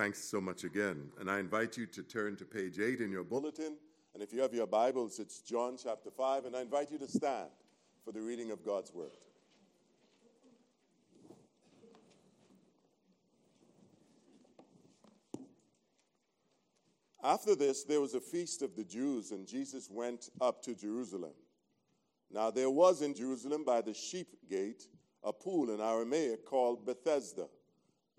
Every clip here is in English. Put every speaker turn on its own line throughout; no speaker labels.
Thanks so much again. And I invite you to turn to page 8 in your bulletin. And if you have your Bibles, it's John chapter 5. And I invite you to stand for the reading of God's Word. After this, there was a feast of the Jews, and Jesus went up to Jerusalem. Now, there was in Jerusalem by the sheep gate a pool in Aramaic called Bethesda,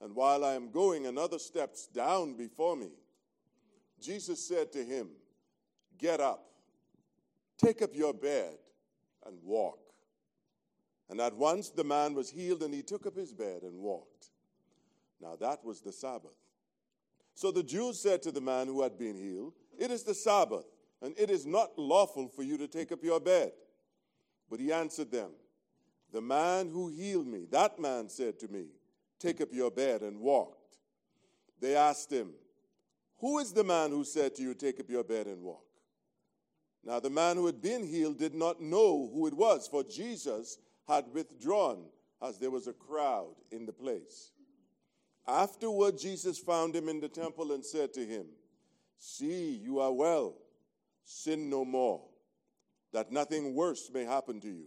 and while I am going, another steps down before me. Jesus said to him, Get up, take up your bed, and walk. And at once the man was healed, and he took up his bed and walked. Now that was the Sabbath. So the Jews said to the man who had been healed, It is the Sabbath, and it is not lawful for you to take up your bed. But he answered them, the man who healed me, that man said to me, Take up your bed and walked. They asked him, Who is the man who said to you, Take up your bed and walk? Now, the man who had been healed did not know who it was, for Jesus had withdrawn as there was a crowd in the place. Afterward, Jesus found him in the temple and said to him, See, you are well. Sin no more, that nothing worse may happen to you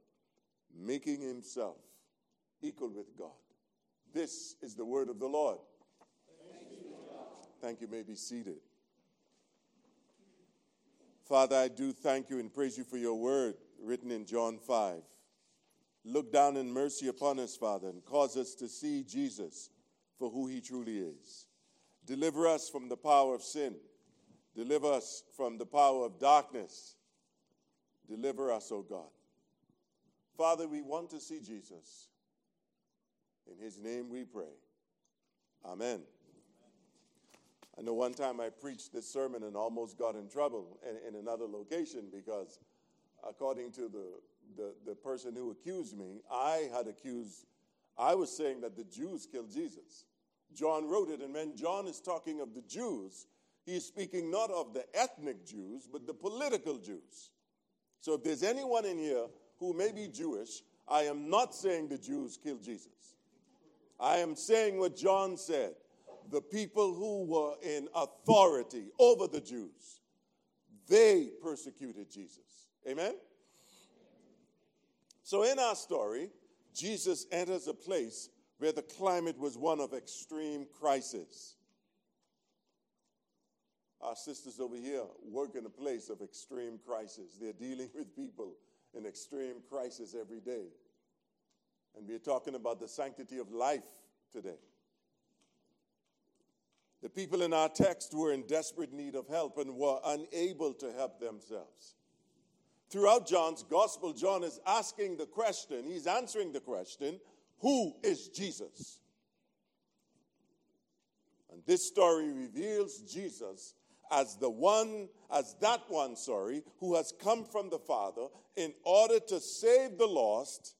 making himself equal with God. This is the word of the Lord. Thank you. May be seated. Father, I do thank you and praise you for your word written in John 5. Look down in mercy upon us, Father, and cause us to see Jesus for who he truly is. Deliver us from the power of sin. Deliver us from the power of darkness. Deliver us, O God. Father, we want to see Jesus. In his name we pray. Amen. I know one time I preached this sermon and almost got in trouble in, in another location because, according to the, the, the person who accused me, I had accused, I was saying that the Jews killed Jesus. John wrote it, and when John is talking of the Jews, he's speaking not of the ethnic Jews, but the political Jews. So if there's anyone in here who may be Jewish, I am not saying the Jews killed Jesus. I am saying what John said the people who were in authority over the Jews, they persecuted Jesus. Amen? So, in our story, Jesus enters a place where the climate was one of extreme crisis. Our sisters over here work in a place of extreme crisis. They're dealing with people in extreme crisis every day. And we're talking about the sanctity of life today. The people in our text were in desperate need of help and were unable to help themselves. Throughout John's gospel, John is asking the question, he's answering the question, who is Jesus? And this story reveals Jesus as the one, as that one, sorry, who has come from the Father in order to save the lost,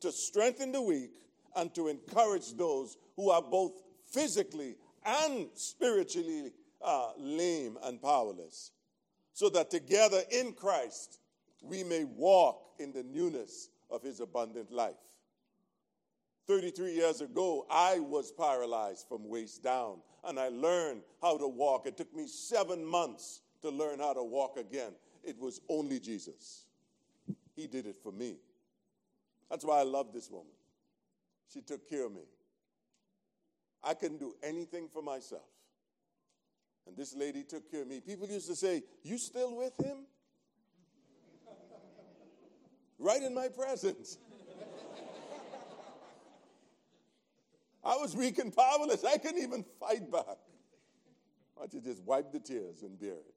to strengthen the weak, and to encourage those who are both physically and spiritually uh, lame and powerless, so that together in Christ we may walk in the newness of his abundant life. 33 years ago, I was paralyzed from waist down and I learned how to walk. It took me seven months to learn how to walk again. It was only Jesus. He did it for me. That's why I love this woman. She took care of me. I couldn't do anything for myself. And this lady took care of me. People used to say, You still with him? right in my presence. I was weak and powerless. I couldn't even fight back. I had to just wipe the tears and bear it.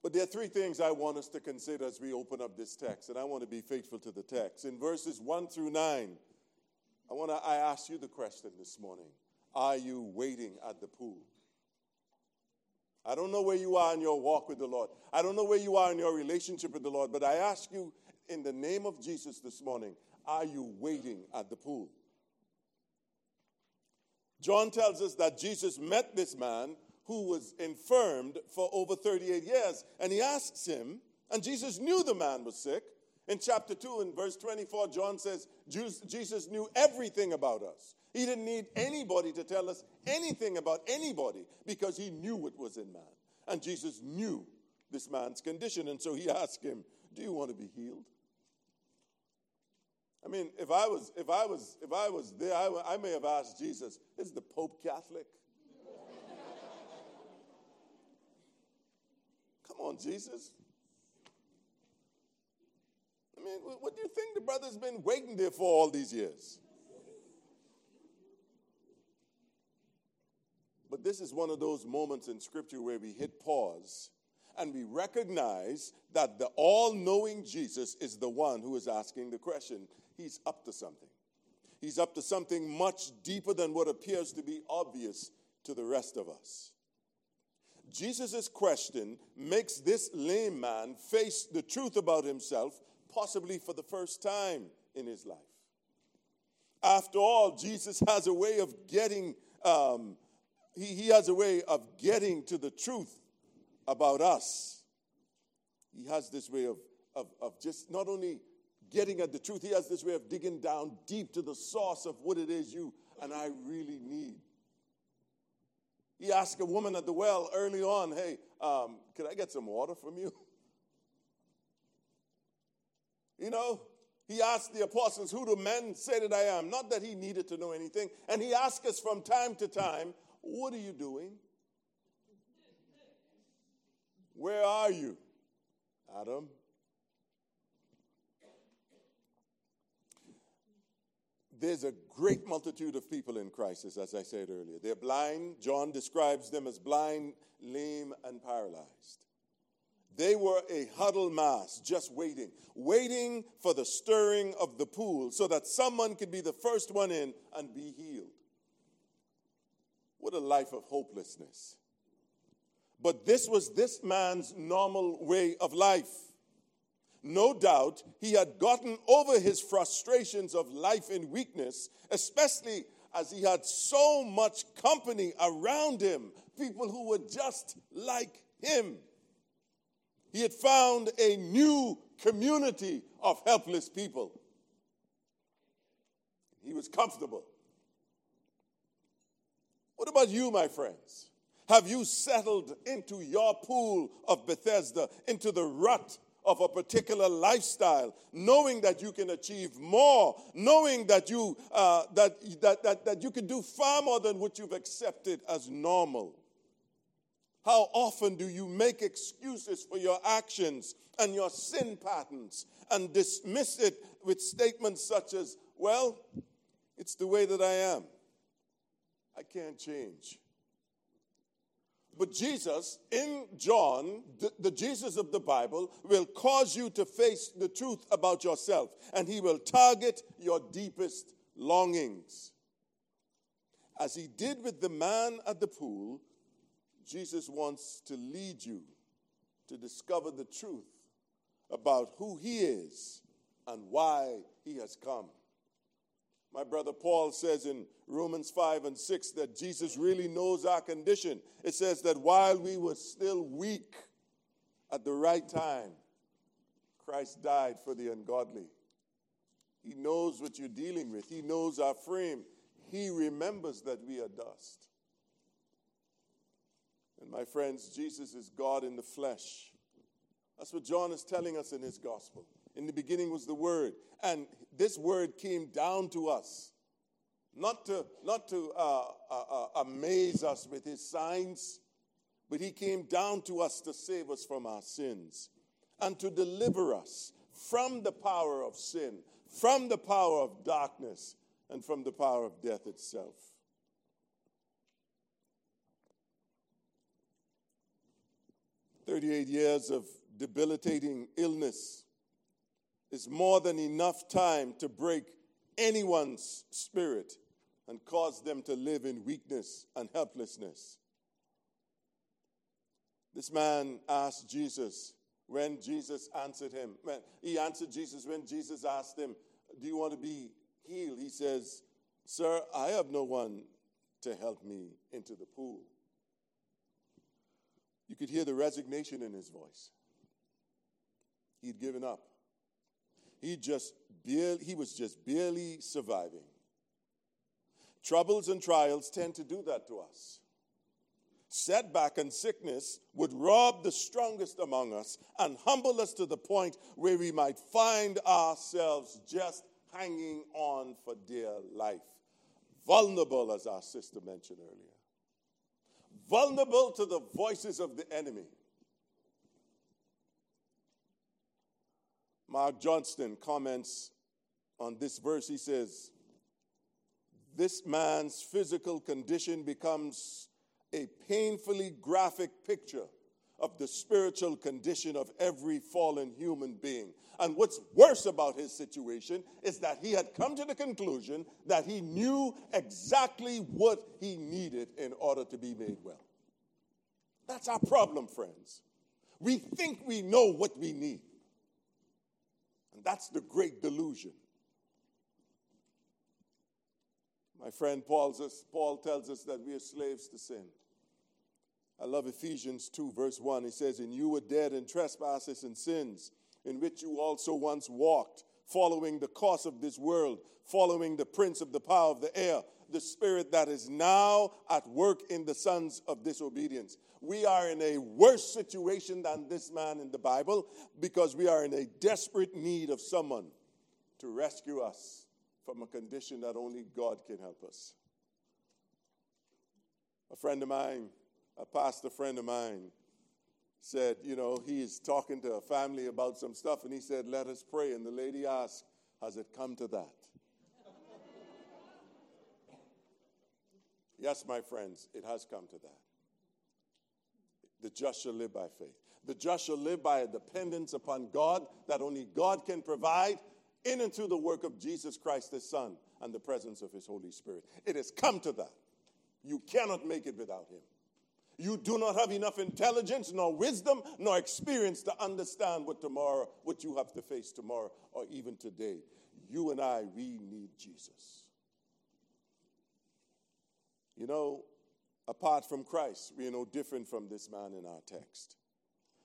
But there are three things I want us to consider as we open up this text, and I want to be faithful to the text. In verses 1 through 9, I want to I ask you the question this morning. Are you waiting at the pool? I don't know where you are in your walk with the Lord. I don't know where you are in your relationship with the Lord, but I ask you in the name of Jesus this morning, are you waiting at the pool? John tells us that Jesus met this man who was infirmed for over 38 years, and he asks him, and Jesus knew the man was sick. In chapter 2, in verse 24, John says, Jesus knew everything about us. He didn't need anybody to tell us anything about anybody because he knew what was in man. And Jesus knew this man's condition. And so he asked him, Do you want to be healed? I mean, if I was, if I was, if I was there, I, I may have asked Jesus, is the Pope Catholic? Come on, Jesus. I mean, what do you think the brother's been waiting there for all these years? But this is one of those moments in Scripture where we hit pause and we recognize that the all knowing Jesus is the one who is asking the question he's up to something. He's up to something much deeper than what appears to be obvious to the rest of us. Jesus' question makes this lame man face the truth about himself, possibly for the first time in his life. After all, Jesus has a way of getting, um, he, he has a way of getting to the truth about us. He has this way of, of, of just not only getting at the truth. He has this way of digging down deep to the source of what it is you and I really need. He asked a woman at the well early on, Hey, um, could I get some water from you? You know, he asked the apostles, Who do men say that I am? Not that he needed to know anything. And he asked us from time to time, What are you doing? Where are you, Adam? there's a great multitude of people in crisis, as I said earlier. They're blind. John describes them as blind, lame, and paralyzed. They were a huddled mass, just waiting, waiting for the stirring of the pool so that someone could be the first one in and be healed. What a life of hopelessness. But this was this man's normal way of life. No doubt he had gotten over his frustrations of life in weakness, especially as he had so much company around him, people who were just like him. He had found a new community of helpless people. He was comfortable. What about you, my friends? Have you settled into your pool of Bethesda, into the rut of a particular lifestyle, knowing that you can achieve more, knowing that you, uh, that, that, that, that you can do far more than what you've accepted as normal. How often do you make excuses for your actions and your sin patterns and dismiss it with statements such as, well, it's the way that I am. I can't change. But Jesus, in John, the, the, Jesus of the Bible, will cause you to face the truth about yourself, and he will target your deepest longings. As he did with the man at the pool, Jesus wants to lead you to discover the truth about who he is and why he has come. My brother Paul says in Romans 5 and 6 that Jesus really knows our condition. It says that while we were still weak at the right time, Christ died for the ungodly. He knows what you're dealing with, He knows our frame. He remembers that we are dust. And my friends, Jesus is God in the flesh. That's what John is telling us in his gospel. In the beginning was the Word, and this Word came down to us. not to, not to uh, uh, uh, amaze us with his signs, but he came down to us to save us from our sins and to deliver us from the power of sin, from the power of darkness, and from the power of death itself. Thirty-eight years of debilitating illness is more than enough time to break anyone's spirit and cause them to live in weakness and helplessness. This man asked Jesus when Jesus answered him. He answered Jesus when Jesus asked him, Do you want to be healed? He says, Sir, I have no one to help me into the pool. You could hear the resignation in his voice. He'd given up. He just barely, he was just barely surviving. Troubles and trials tend to do that to us. Setback and sickness would rob the strongest among us and humble us to the point where we might find ourselves just hanging on for dear life. Vulnerable, as our sister mentioned earlier. Vulnerable to the voices of the enemy. Mark Johnston comments on this verse. He says, This man's physical condition becomes a painfully graphic picture of the spiritual condition of every fallen human being. And what's worse about his situation is that he had come to the conclusion that he knew exactly what he needed in order to be made well. That's our problem, friends. We think we know what we need. And that's the great delusion. My friend Paul, Paul tells us that we are slaves to sin. I love Ephesians 2, verse 1. He says, And you were dead in trespasses and sins, in which you also once walked, following the course of this world, following the prince of the power of the air, the spirit that is now at work in the sons of disobedience. We are in a worse situation than this man in the Bible because we are in a desperate need of someone to rescue us from a condition that only God can help us. A friend of mine, a pastor friend of mine, said, you know, he's talking to a family about some stuff, and he said, Let us pray. And the lady asked, Has it come to that? yes, my friends, it has come to that. The just shall live by faith. The just shall live by a dependence upon God that only God can provide in and through the work of Jesus Christ, his Son, and the presence of his Holy Spirit. It has come to that. You cannot make it without him. You do not have enough intelligence, nor wisdom, nor experience to understand what tomorrow, what you have to face tomorrow, or even today. You and I, we need Jesus. You know, apart from Christ, we are no different from this man in our text.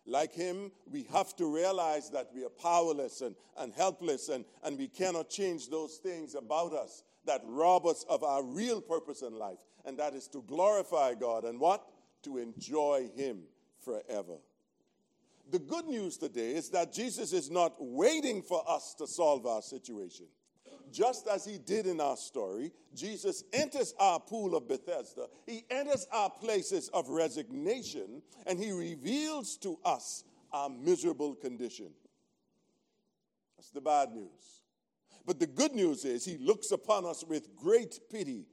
Like him, we have to realize that we are powerless and, and helpless, and, and we cannot change those things about us that rob us of our real purpose in life, and that is to glorify God and what? To enjoy Him forever. The good news today is that Jesus is not waiting for us to solve our situation just as he did in our story, Jesus enters our pool of Bethesda. He enters our places of resignation and he reveals to us our miserable condition. That's the bad news. But the good news is he looks upon us with great pity.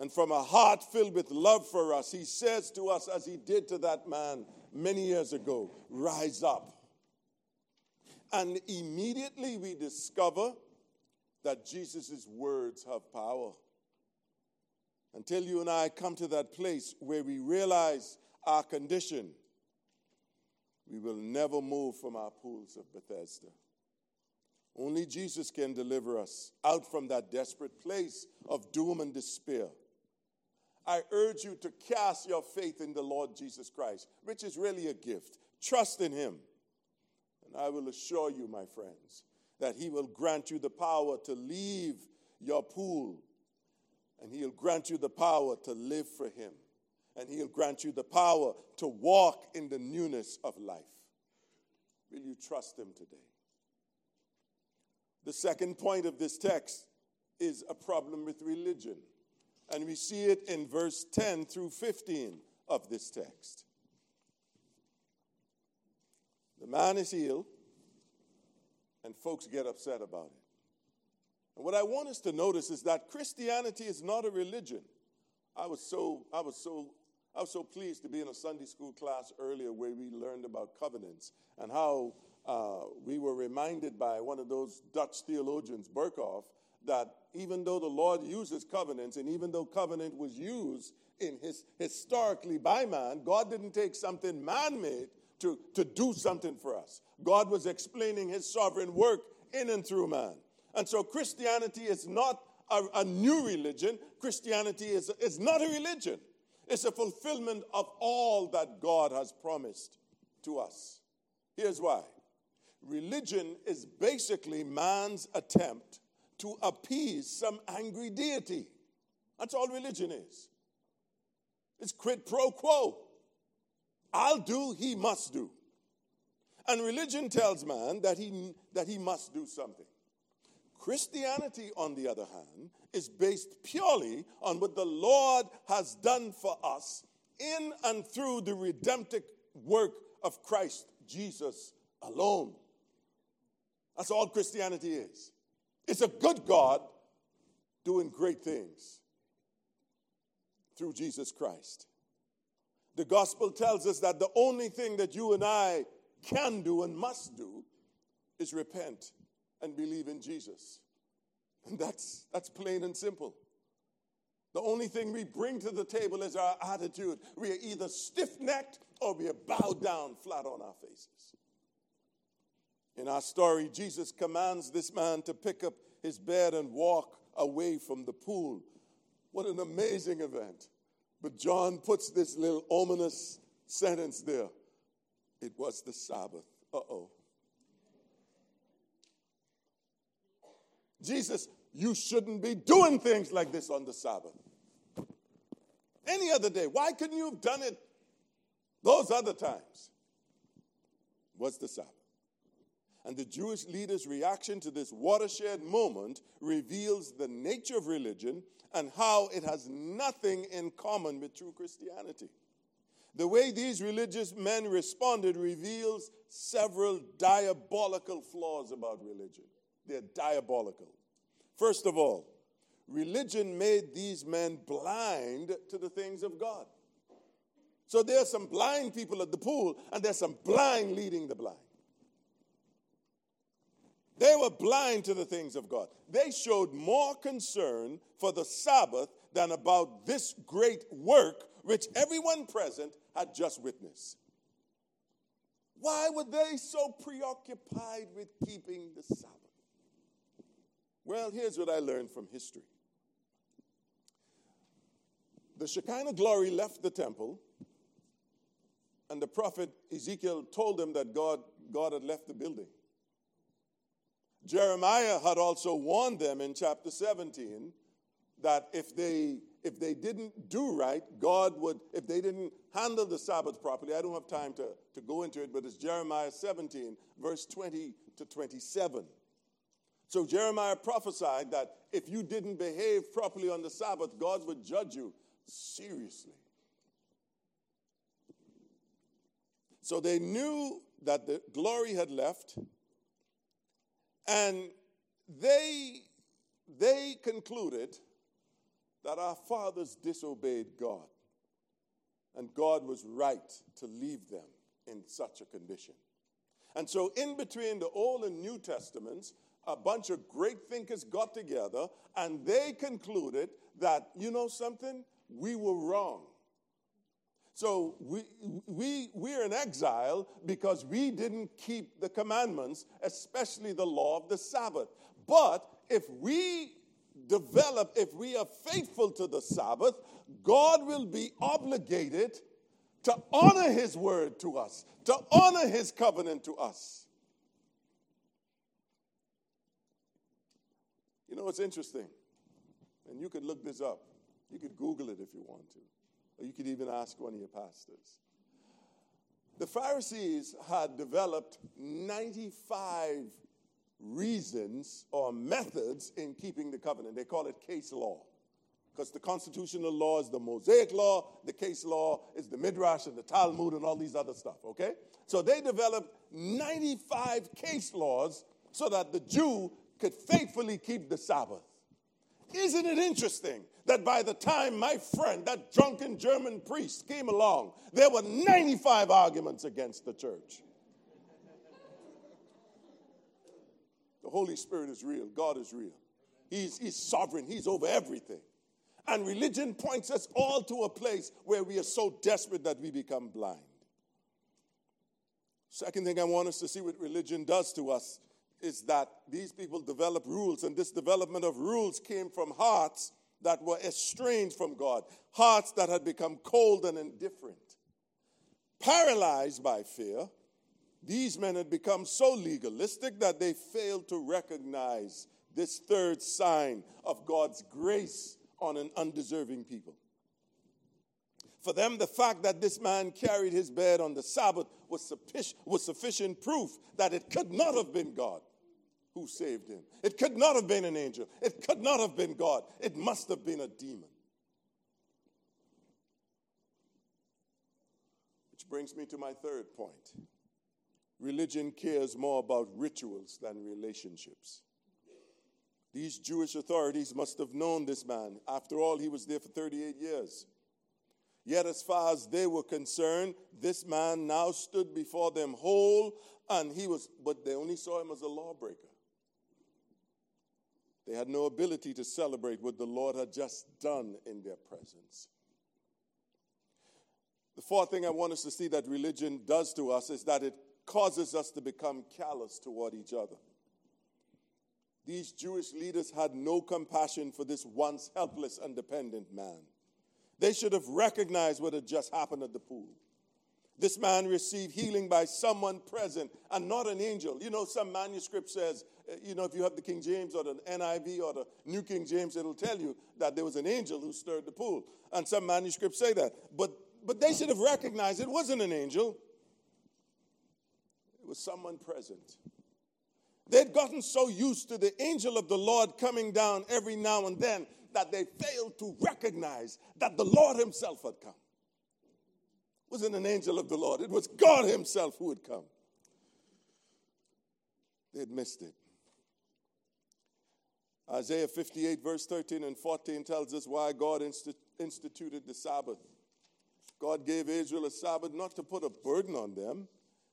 And from a heart filled with love for us, he says to us, as he did to that man many years ago, Rise up. And immediately we discover that Jesus' words have power. Until you and I come to that place where we realize our condition, we will never move from our pools of Bethesda. Only Jesus can deliver us out from that desperate place of doom and despair. I urge you to cast your faith in the Lord Jesus Christ, which is really a gift. Trust in Him. And I will assure you, my friends, that He will grant you the power to leave your pool, and He'll grant you the power to live for Him, and He'll grant you the power to walk in the newness of life. Will you trust Him today? The second point of this text is a problem with religion. And we see it in verse 10 through 15 of this text. The man is healed, and folks get upset about it. And what I want us to notice is that Christianity is not a religion. I was so, I was so, I was so pleased to be in a Sunday school class earlier where we learned about covenants and how uh, we were reminded by one of those Dutch theologians, Berkhof, that even though the Lord uses covenants, and even though covenant was used in his historically by man, God didn't take something man-made to, to do something for us. God was explaining his sovereign work in and through man. And so Christianity is not a, a new religion. Christianity is, is not a religion. It's a fulfillment of all that God has promised to us. Here's why. Religion is basically man's attempt to appease some angry deity. That's all religion is. It's quid pro quo. I'll do, he must do. And religion tells man that he, that he must do something. Christianity, on the other hand, is based purely on what the Lord has done for us in and through the redemptive work of Christ Jesus alone. That's all Christianity is. It's a good God doing great things through Jesus Christ. The gospel tells us that the only thing that you and I can do and must do is repent and believe in Jesus. And that's, that's plain and simple. The only thing we bring to the table is our attitude. We are either stiff necked or we are bowed down flat on our faces. In our story, Jesus commands this man to pick up his bed and walk away from the pool. What an amazing event. But John puts this little ominous sentence there. It was the Sabbath. Uh oh. Jesus, you shouldn't be doing things like this on the Sabbath. Any other day. Why couldn't you have done it those other times? What's the Sabbath? And the Jewish leaders' reaction to this watershed moment reveals the nature of religion and how it has nothing in common with true Christianity. The way these religious men responded reveals several diabolical flaws about religion. They're diabolical. First of all, religion made these men blind to the things of God. So there's some blind people at the pool, and there's some blind leading the blind. They were blind to the things of God. They showed more concern for the Sabbath than about this great work which everyone present had just witnessed. Why were they so preoccupied with keeping the Sabbath? Well, here's what I learned from history. The Shekinah glory left the temple, and the prophet Ezekiel told them that God, God had left the building. Jeremiah had also warned them in chapter 17 that if they if they didn't do right, God would, if they didn't handle the Sabbath properly, I don't have time to, to go into it, but it's Jeremiah 17, verse 20 to 27. So Jeremiah prophesied that if you didn't behave properly on the Sabbath, God would judge you seriously. So they knew that the glory had left, and they, they concluded that our fathers disobeyed God, and God was right to leave them in such a condition. And so, in between the Old and New Testaments, a bunch of great thinkers got together and they concluded that, you know something, we were wrong. So we, we, we're in exile because we didn't keep the commandments, especially the law of the Sabbath. But if we develop, if we are faithful to the Sabbath, God will be obligated to honor His word to us, to honor His covenant to us. You know, it's interesting, and you could look this up. You could Google it if you want to. Or you could even ask one of your pastors. The Pharisees had developed 95 reasons or methods in keeping the covenant. They call it case law. Because the constitutional law is the Mosaic law, the case law is the Midrash and the Talmud and all these other stuff, okay? So they developed 95 case laws so that the Jew could faithfully keep the Sabbath. Isn't it interesting that by the time my friend, that drunken German priest, came along, there were 95 arguments against the church? The Holy Spirit is real, God is real. He's, he's sovereign, He's over everything. And religion points us all to a place where we are so desperate that we become blind. Second thing I want us to see what religion does to us is that these people develop rules, and this development of rules came from hearts that were estranged from God, hearts that had become cold and indifferent. Paralyzed by fear, these men had become so legalistic that they failed to recognize this third sign of God's grace on an undeserving people. For them, the fact that this man carried his bed on the Sabbath was sufficient, was sufficient proof that it could not have been God who saved him. It could not have been an angel. It could not have been God. It must have been a demon. Which brings me to my third point religion cares more about rituals than relationships. These Jewish authorities must have known this man. After all, he was there for 38 years. Yet, as far as they were concerned, this man now stood before them whole, and he was, but they only saw him as a lawbreaker. They had no ability to celebrate what the Lord had just done in their presence. The fourth thing I want us to see that religion does to us is that it causes us to become callous toward each other. These Jewish leaders had no compassion for this once helpless and dependent man. They should have recognized what had just happened at the pool. This man received healing by someone present and not an angel. You know, some manuscript says, uh, you know, if you have the King James or the NIV or the New King James, it'll tell you that there was an angel who stirred the pool. And some manuscripts say that. But, but they should have recognized it wasn't an angel, it was someone present. They'd gotten so used to the angel of the Lord coming down every now and then that they failed to recognize that the Lord Himself had come. It wasn't an angel of the Lord, it was God Himself who had come. They had missed it. Isaiah 58, verse 13 and 14 tells us why God instituted the Sabbath. God gave Israel a Sabbath not to put a burden on them.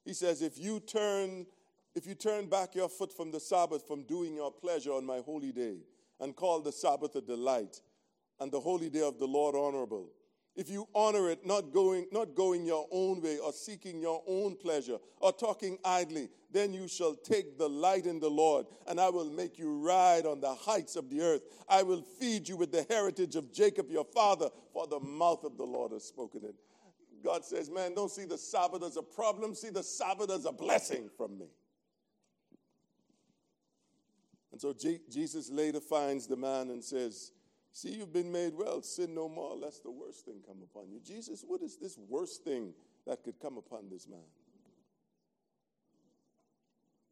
He says, If you turn if you turn back your foot from the Sabbath, from doing your pleasure on my holy day, and call the Sabbath a delight, and the holy day of the Lord honorable, if you honor it, not going, not going your own way or seeking your own pleasure or talking idly, then you shall take delight in the Lord, and I will make you ride on the heights of the earth. I will feed you with the heritage of Jacob your father, for the mouth of the Lord has spoken it. God says, Man, don't see the Sabbath as a problem, see the Sabbath as a blessing from me. And so Jesus later finds the man and says, See, you've been made well. Sin no more, lest the worst thing come upon you. Jesus, what is this worst thing that could come upon this man?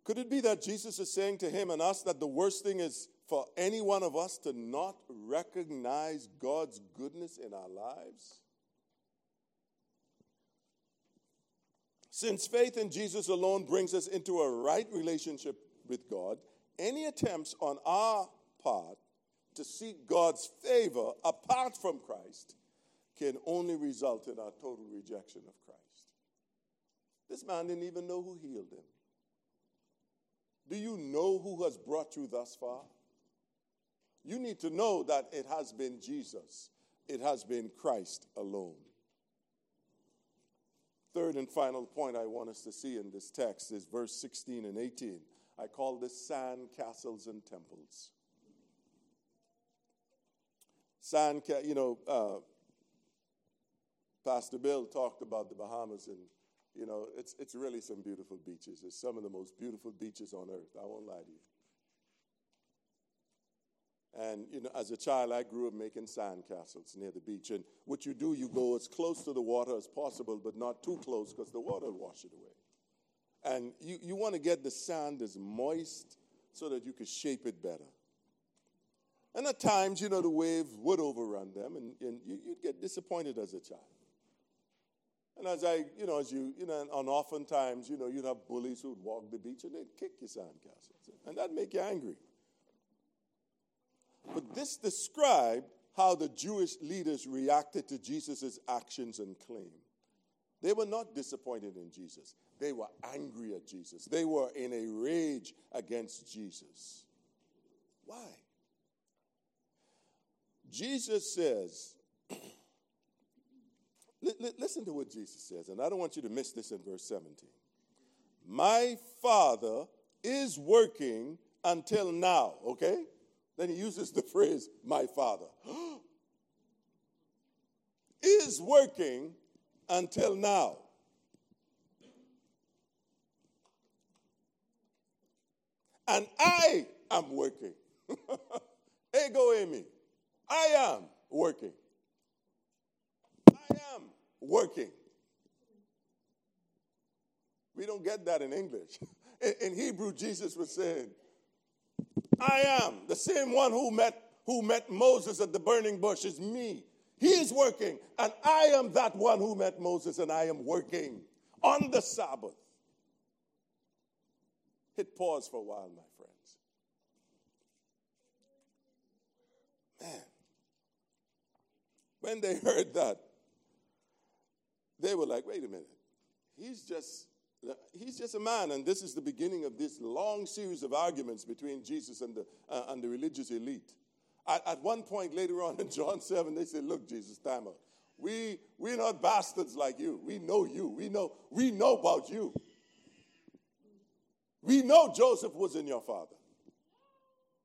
Could it be that Jesus is saying to him and us that the worst thing is for any one of us to not recognize God's goodness in our lives? Since faith in Jesus alone brings us into a right relationship with God, any attempts on our part to seek God's favor apart from Christ can only result in our total rejection of Christ. This man didn't even know who healed him. Do you know who has brought you thus far? You need to know that it has been Jesus, it has been Christ alone. Third and final point I want us to see in this text is verse 16 and 18. I call this sand castles and temples. Sand, you know, uh, Pastor Bill talked about the Bahamas, and you know, it's it's really some beautiful beaches. It's some of the most beautiful beaches on earth. I won't lie to you. And you know, as a child, I grew up making sand castles near the beach. And what you do, you go as close to the water as possible, but not too close because the water will wash it away. And you, you want to get the sand as moist so that you could shape it better. And at times, you know, the wave would overrun them, and, and you, would get disappointed as a child. And as I, you know, as you, you know, and oftentimes, you know, you'd have bullies who'd walk the beach and they'd kick your sandcastles, and that'd make you angry. But this described how the Jewish leaders reacted to Jesus' actions and claim. They were not disappointed in Jesus. They were angry at Jesus. They were in a rage against Jesus. Why? Jesus says, listen to what Jesus says, and I don't want you to miss this in verse 17. My Father is working until now, okay? Then he uses the phrase, my Father. is working until now. And I am working. Ego eimi. I am working. I am working. We don't get that in English. In, Hebrew, Jesus was saying, I am the same one who met, who met Moses at the burning bush is me. He is working, and I am that one who met Moses, and I am working on the Sabbath. Hit pause for a while, my friends. Man, when they heard that, they were like, wait a minute. He's just he's just a man and this is the beginning of this long series of arguments between jesus and the, uh, and the religious elite at, at one point later on in John 7, they said, Look, Jesus, time out. We, we're not bastards like you. We know you. We know, we know about you. We know Joseph was in your father.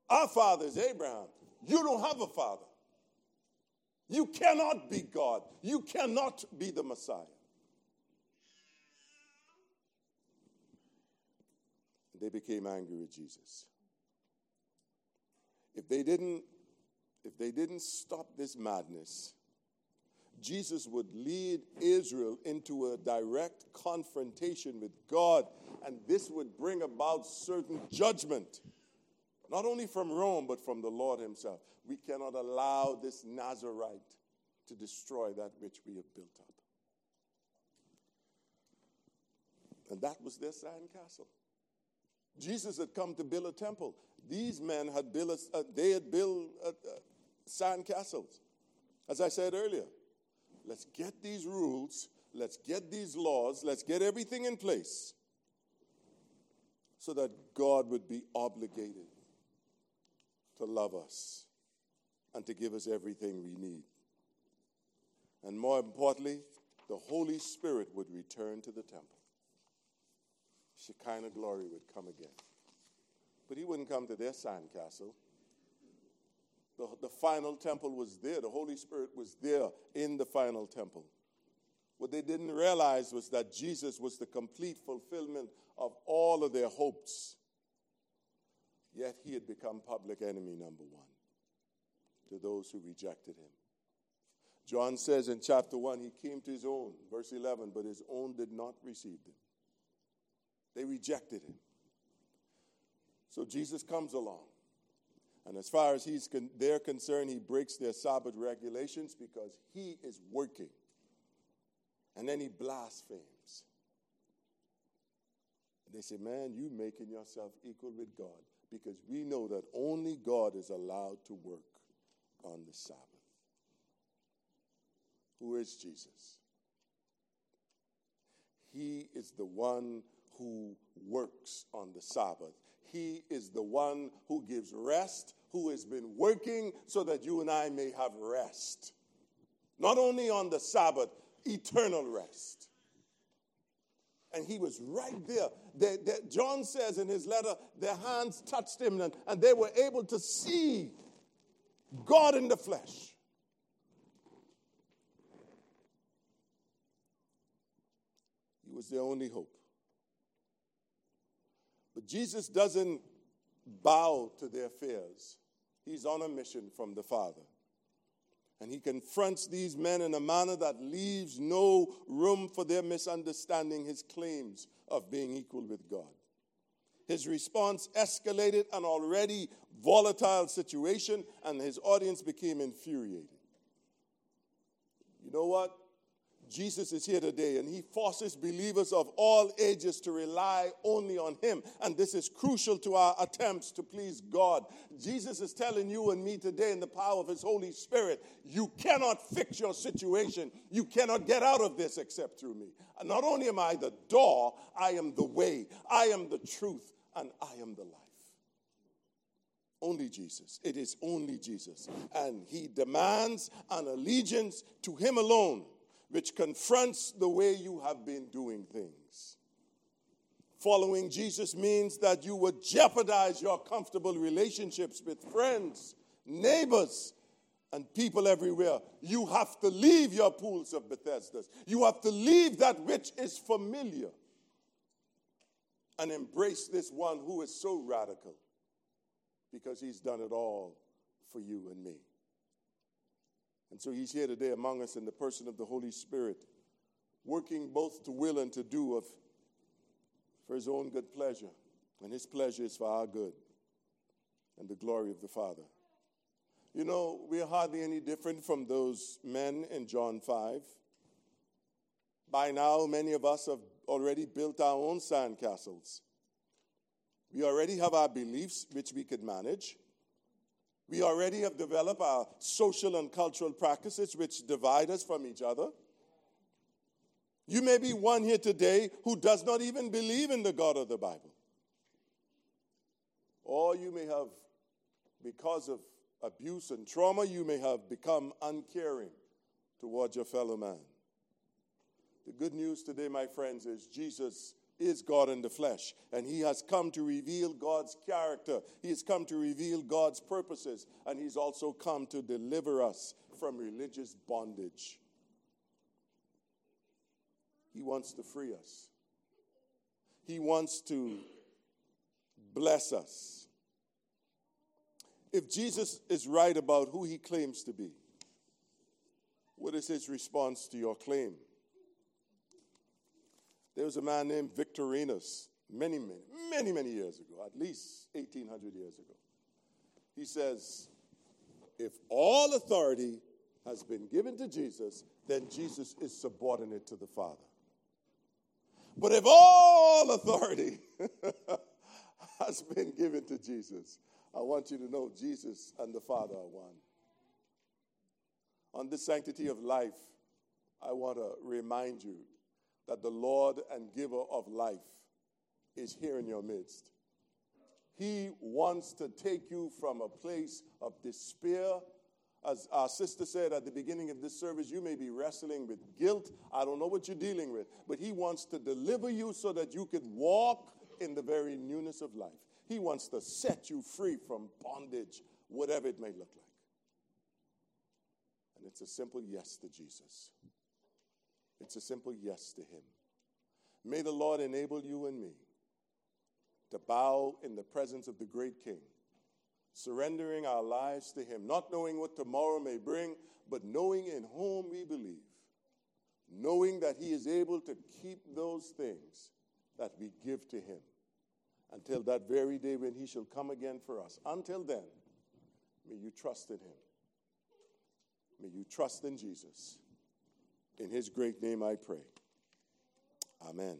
Our father is Abraham. You don't have a father. You cannot be God. You cannot be the Messiah. They became angry with Jesus. If they didn't if they didn't stop this madness, Jesus would lead Israel into a direct confrontation with God, and this would bring about certain judgment, not only from Rome, but from the Lord Himself. We cannot allow this Nazarite to destroy that which we have built up. And that was their sandcastle. Jesus had come to build a temple. These men had built, a, uh, they had built a, sand castles. As I said earlier, let's get these rules, let's get these laws, let's get everything in place so that God would be obligated to love us and to give us everything we need. And more importantly, the Holy Spirit would return to the temple. Shekinah glory would come again. But he wouldn't come to their sandcastle. The, the final temple was there. The Holy Spirit was there in the final temple. What they didn't realize was that Jesus was the complete fulfillment of all of their hopes. Yet he had become public enemy number one to those who rejected him. John says in chapter 1, he came to his own, verse 11, but his own did not receive him. They rejected him. So Jesus comes along. And as far as he's con- they're concerned, he breaks their Sabbath regulations because he is working. And then he blasphemes. They say, Man, you making yourself equal with God because we know that only God is allowed to work on the Sabbath. Who is Jesus? He is the one who works on the Sabbath. He is the one who gives rest, who has been working so that you and I may have rest. Not only on the Sabbath, eternal rest. And he was right there. They, they, John says in his letter, their hands touched him and, and they were able to see God in the flesh. He was their only hope. Jesus doesn't bow to their fears. He's on a mission from the Father. And he confronts these men in a manner that leaves no room for their misunderstanding his claims of being equal with God. his response escalated an already volatile situation, and his audience became infuriated. You know what? Jesus is here today and he forces believers of all ages to rely only on him. And this is crucial to our attempts to please God. Jesus is telling you and me today in the power of his Holy Spirit, you cannot fix your situation. You cannot get out of this except through me. Not only am I the door, I am the way, I am the truth, and I am the life. Only Jesus. It is only Jesus. And he demands an allegiance to him alone which confronts the way you have been doing things. Following Jesus means that you would jeopardize your comfortable relationships with friends, neighbors, and people everywhere. You have to leave your pools of Bethesda. You have to leave that which is familiar and embrace this one who is so radical because he's done it all for you and me. And so he's here today among us in the person of the Holy Spirit, working both to will and to do of for his own good pleasure. And his pleasure is for our good and the glory of the Father. You know, we're hardly any different from those men in John 5. By now, many of us have already built our own sandcastles. We already have our beliefs, which we could manage. We already have developed our social and cultural practices which divide us from each other. You may be one here today who does not even believe in the God of the Bible. Or you may have, because of abuse and trauma, you may have become uncaring towards your fellow man. The good news today, my friends, is Jesus is God in the flesh, and He has come to reveal God's character. He has come to reveal God's purposes, and He's also come to deliver us from religious bondage. He wants to free us, He wants to bless us. If Jesus is right about who He claims to be, what is His response to your claim? There was a man named Victorinus many, many, many, many years ago, at least 1800 years ago. He says, if all authority has been given to Jesus, then Jesus is subordinate to the Father. But if all authority has been given to Jesus, I want you to know Jesus and the Father are one. On the sanctity of life, I want to remind you that the Lord and giver of life is here in your midst. He wants to take you from a place of despair. As our sister said at the beginning of this service, you may be wrestling with guilt. I don't know what you're dealing with, but He wants to deliver you so that you could walk in the very newness of life. He wants to set you free from bondage, whatever it may look like. And it's a simple yes to Jesus. It's a simple yes to Him. May the Lord enable you and me to bow in the presence of the great King, surrendering our lives to Him, not knowing what tomorrow may bring, but knowing in whom we believe, knowing that He is able to keep those things that we give to Him until that very day when He shall come again for us. Until then, may you trust in Him. May you trust in Jesus. In his great name I pray. Amen.